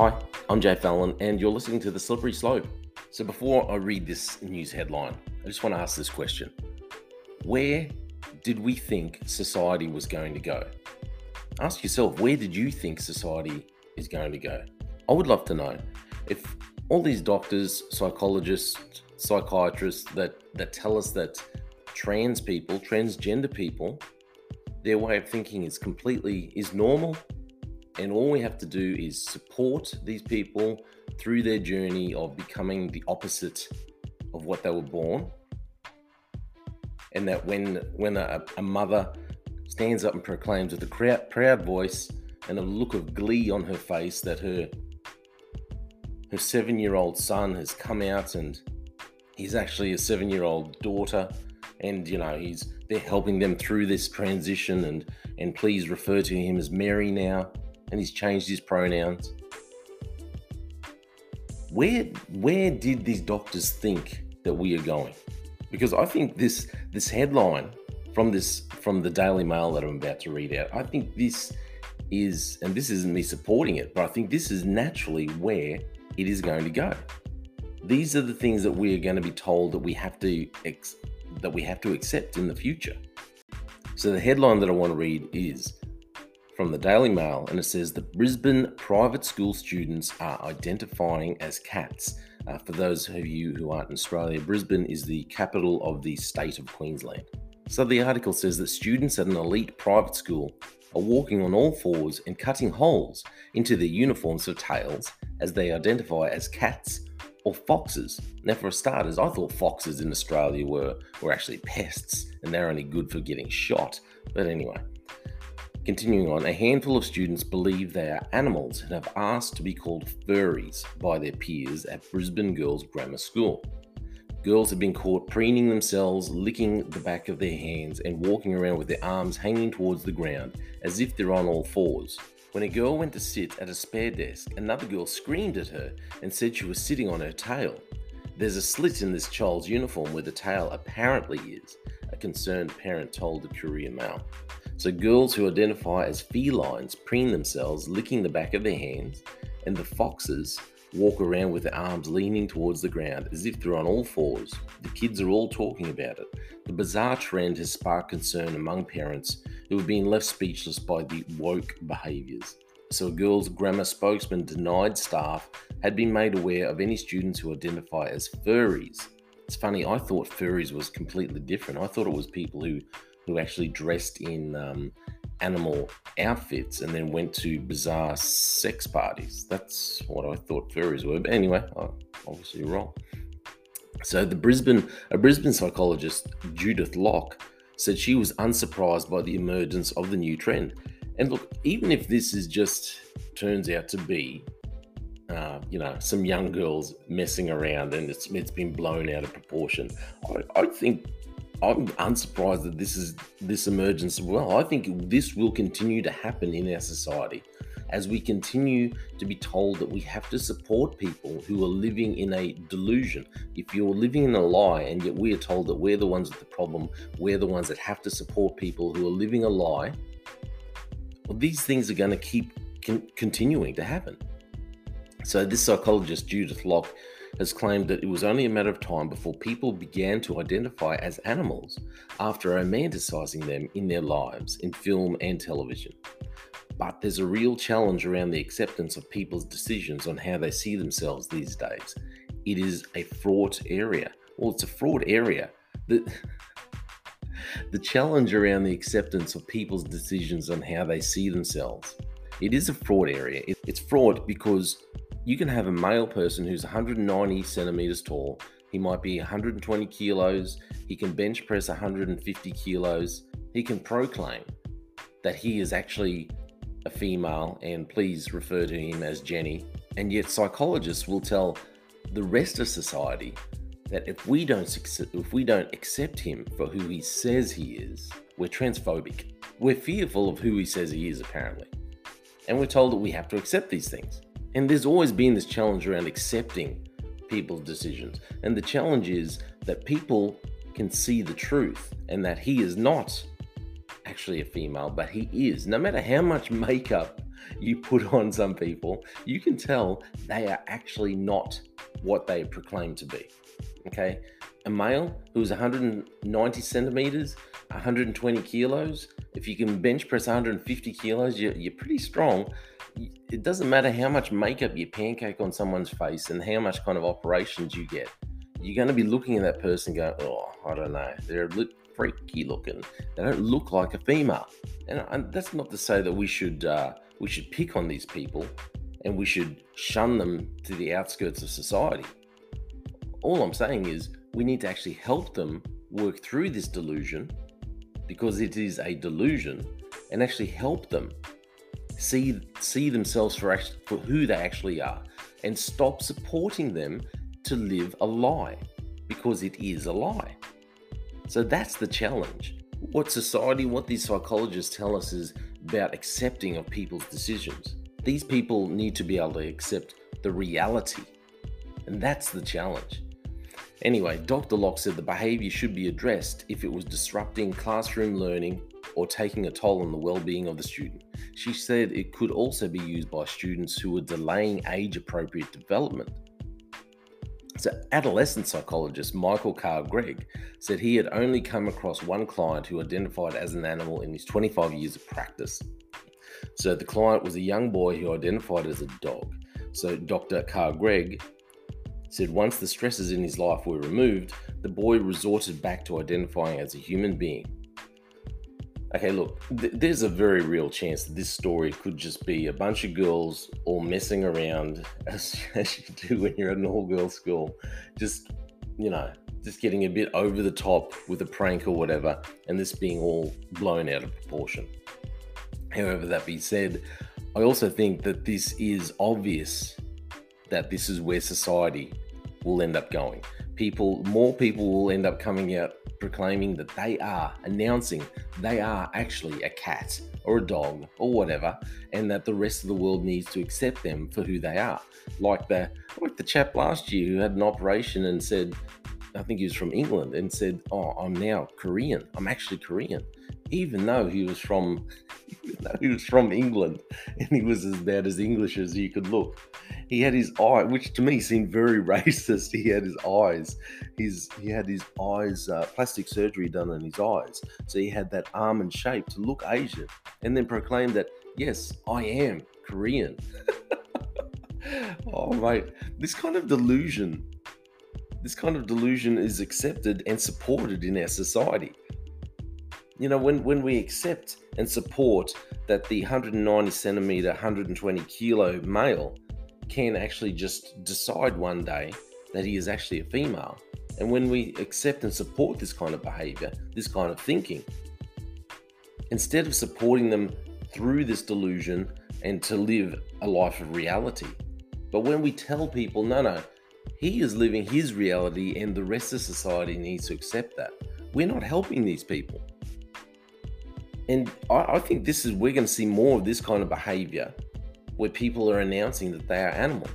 Hi, I'm Jay Fallon, and you're listening to The Slippery Slope. So, before I read this news headline, I just want to ask this question Where did we think society was going to go? Ask yourself, where did you think society is going to go? I would love to know if all these doctors, psychologists, psychiatrists that, that tell us that trans people, transgender people, their way of thinking is completely is normal and all we have to do is support these people through their journey of becoming the opposite of what they were born. And that when when a, a mother stands up and proclaims with a proud, proud voice and a look of glee on her face that her her seven-year-old son has come out and he's actually a seven-year-old daughter and you know he's they're helping them through this transition and and please refer to him as mary now and he's changed his pronouns. Where where did these doctors think that we are going? Because i think this this headline from this from the daily mail that i'm about to read out i think this is and this isn't me supporting it but i think this is naturally where it is going to go. These are the things that we are going to be told that we have to ex- that we have to accept in the future. So the headline that i want to read is from the Daily Mail, and it says that Brisbane private school students are identifying as cats. Uh, for those of you who aren't in Australia, Brisbane is the capital of the state of Queensland. So the article says that students at an elite private school are walking on all fours and cutting holes into their uniforms for tails as they identify as cats or foxes. Now, for starters, I thought foxes in Australia were, were actually pests and they're only good for getting shot. But anyway, Continuing on, a handful of students believe they are animals and have asked to be called furries by their peers at Brisbane Girls Grammar School. Girls have been caught preening themselves, licking the back of their hands, and walking around with their arms hanging towards the ground as if they're on all fours. When a girl went to sit at a spare desk, another girl screamed at her and said she was sitting on her tail. There's a slit in this child's uniform where the tail apparently is, a concerned parent told the Courier Mail. So, girls who identify as felines preen themselves, licking the back of their hands, and the foxes walk around with their arms leaning towards the ground as if they're on all fours. The kids are all talking about it. The bizarre trend has sparked concern among parents who have been left speechless by the woke behaviours. So, a girls' grammar spokesman denied staff had been made aware of any students who identify as furries. It's funny, I thought furries was completely different. I thought it was people who who actually dressed in um, animal outfits and then went to bizarre sex parties. That's what I thought furries were. But anyway, I'm obviously wrong. So the Brisbane, a Brisbane psychologist, Judith Locke, said she was unsurprised by the emergence of the new trend. And look, even if this is just turns out to be, uh, you know, some young girls messing around and it's it's been blown out of proportion, I, I think I'm unsurprised that this is this emergence well. I think this will continue to happen in our society as we continue to be told that we have to support people who are living in a delusion. If you're living in a lie and yet we are told that we're the ones with the problem, we're the ones that have to support people who are living a lie, well, these things are going to keep con- continuing to happen. So, this psychologist, Judith Locke, has claimed that it was only a matter of time before people began to identify as animals after romanticizing them in their lives in film and television. But there's a real challenge around the acceptance of people's decisions on how they see themselves these days. It is a fraught area. Well, it's a fraught area. The, the challenge around the acceptance of people's decisions on how they see themselves. It is a fraught area. It's fraught because you can have a male person who's 190 centimeters tall. He might be 120 kilos. He can bench press 150 kilos. He can proclaim that he is actually a female and please refer to him as Jenny. And yet, psychologists will tell the rest of society that if we don't if we don't accept him for who he says he is, we're transphobic. We're fearful of who he says he is, apparently. And we're told that we have to accept these things. And there's always been this challenge around accepting people's decisions. And the challenge is that people can see the truth and that he is not actually a female, but he is. No matter how much makeup you put on some people, you can tell they are actually not what they proclaim to be. Okay. A male who's 190 centimeters, 120 kilos, if you can bench press 150 kilos, you're, you're pretty strong. It doesn't matter how much makeup you pancake on someone's face and how much kind of operations you get. You're going to be looking at that person going, oh, I don't know. They're a little freaky looking. They don't look like a female. And, and that's not to say that we should uh, we should pick on these people and we should shun them to the outskirts of society. All I'm saying is we need to actually help them work through this delusion because it is a delusion and actually help them see see themselves for, for who they actually are and stop supporting them to live a lie because it is a lie. So that's the challenge. What society, what these psychologists tell us is about accepting of people's decisions. These people need to be able to accept the reality. And that's the challenge. Anyway, Dr. Locke said the behavior should be addressed if it was disrupting classroom learning or taking a toll on the well being of the student. She said it could also be used by students who were delaying age appropriate development. So, adolescent psychologist Michael Carr Gregg said he had only come across one client who identified as an animal in his 25 years of practice. So, the client was a young boy who identified as a dog. So, Dr. Carr Gregg said once the stresses in his life were removed, the boy resorted back to identifying as a human being. Okay, look, th- there's a very real chance that this story could just be a bunch of girls all messing around as, as you do when you're at an all girls school, just, you know, just getting a bit over the top with a prank or whatever, and this being all blown out of proportion. However, that be said, I also think that this is obvious that this is where society will end up going. People, more people will end up coming out proclaiming that they are announcing they are actually a cat or a dog or whatever, and that the rest of the world needs to accept them for who they are. Like the like the chap last year who had an operation and said, I think he was from England, and said, "Oh, I'm now Korean. I'm actually Korean." even though he was from he was from England and he was as bad as English as you could look. He had his eye, which to me seemed very racist. He had his eyes, his he had his eyes uh, plastic surgery done on his eyes, so he had that almond shape to look Asian, and then proclaimed that yes, I am Korean. oh mate, this kind of delusion, this kind of delusion is accepted and supported in our society you know, when, when we accept and support that the 190 centimeter, 120 kilo male can actually just decide one day that he is actually a female, and when we accept and support this kind of behavior, this kind of thinking, instead of supporting them through this delusion and to live a life of reality, but when we tell people, no, no, he is living his reality and the rest of society needs to accept that, we're not helping these people. And I, I think this is we're going to see more of this kind of behavior where people are announcing that they are animals.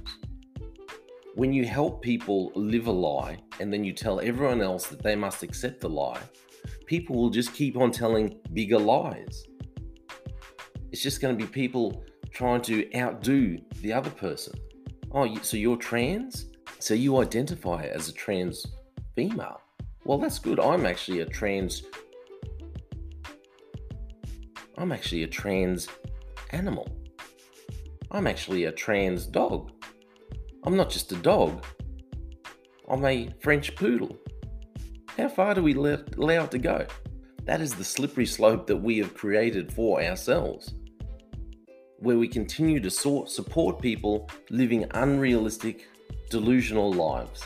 When you help people live a lie and then you tell everyone else that they must accept the lie, people will just keep on telling bigger lies. It's just going to be people trying to outdo the other person. Oh, so you're trans? So you identify as a trans female? Well, that's good. I'm actually a trans I'm actually a trans animal. I'm actually a trans dog. I'm not just a dog. I'm a French poodle. How far do we let, allow it to go? That is the slippery slope that we have created for ourselves, where we continue to sort, support people living unrealistic, delusional lives.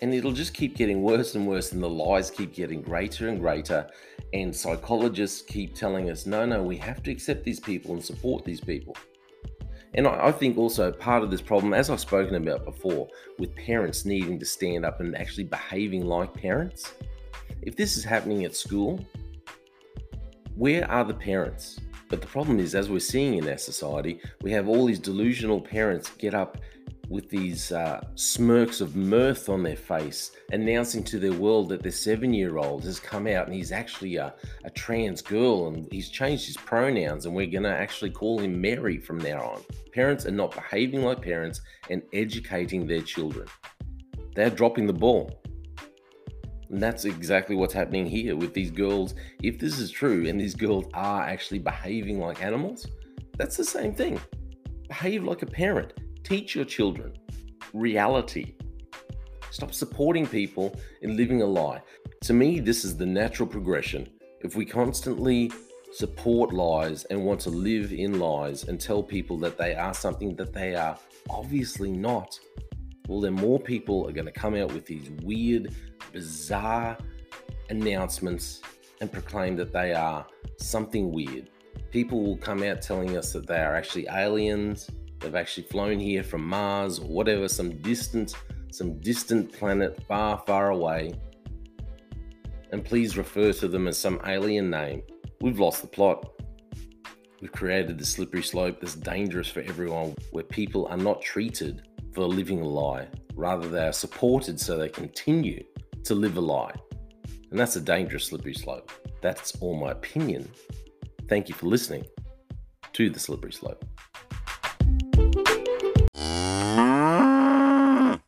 And it'll just keep getting worse and worse, and the lies keep getting greater and greater. And psychologists keep telling us, no, no, we have to accept these people and support these people. And I, think also part of this problem, as I've spoken about before, with parents needing to stand up and actually behaving like parents. If this is happening at school, where are the parents? But the problem is, as we're seeing in our society, we have all these delusional parents get up with these uh, smirks of mirth on their face, announcing to their world that their seven year old has come out and he's actually a, a trans girl and he's changed his pronouns and we're going to actually call him Mary from now on. Parents are not behaving like parents and educating their children. They're dropping the ball. And that's exactly what's happening here with these girls. If this is true and these girls are actually behaving like animals, that's the same thing. Behave like a parent Teach your children reality. Stop supporting people in living a lie. To me, this is the natural progression. If we constantly support lies and want to live in lies and tell people that they are something that they are obviously not, well, then more people are going to come out with these weird, bizarre announcements and proclaim that they are something weird. People will come out telling us that they are actually aliens, They've actually flown here from Mars or whatever, some distant, some distant planet far, far away. And please refer to them as some alien name. We've lost the plot. We've created the slippery slope that's dangerous for everyone, where people are not treated for living a lie. Rather, they are supported so they continue to live a lie. And that's a dangerous slippery slope. That's all my opinion. Thank you for listening to The Slippery Slope.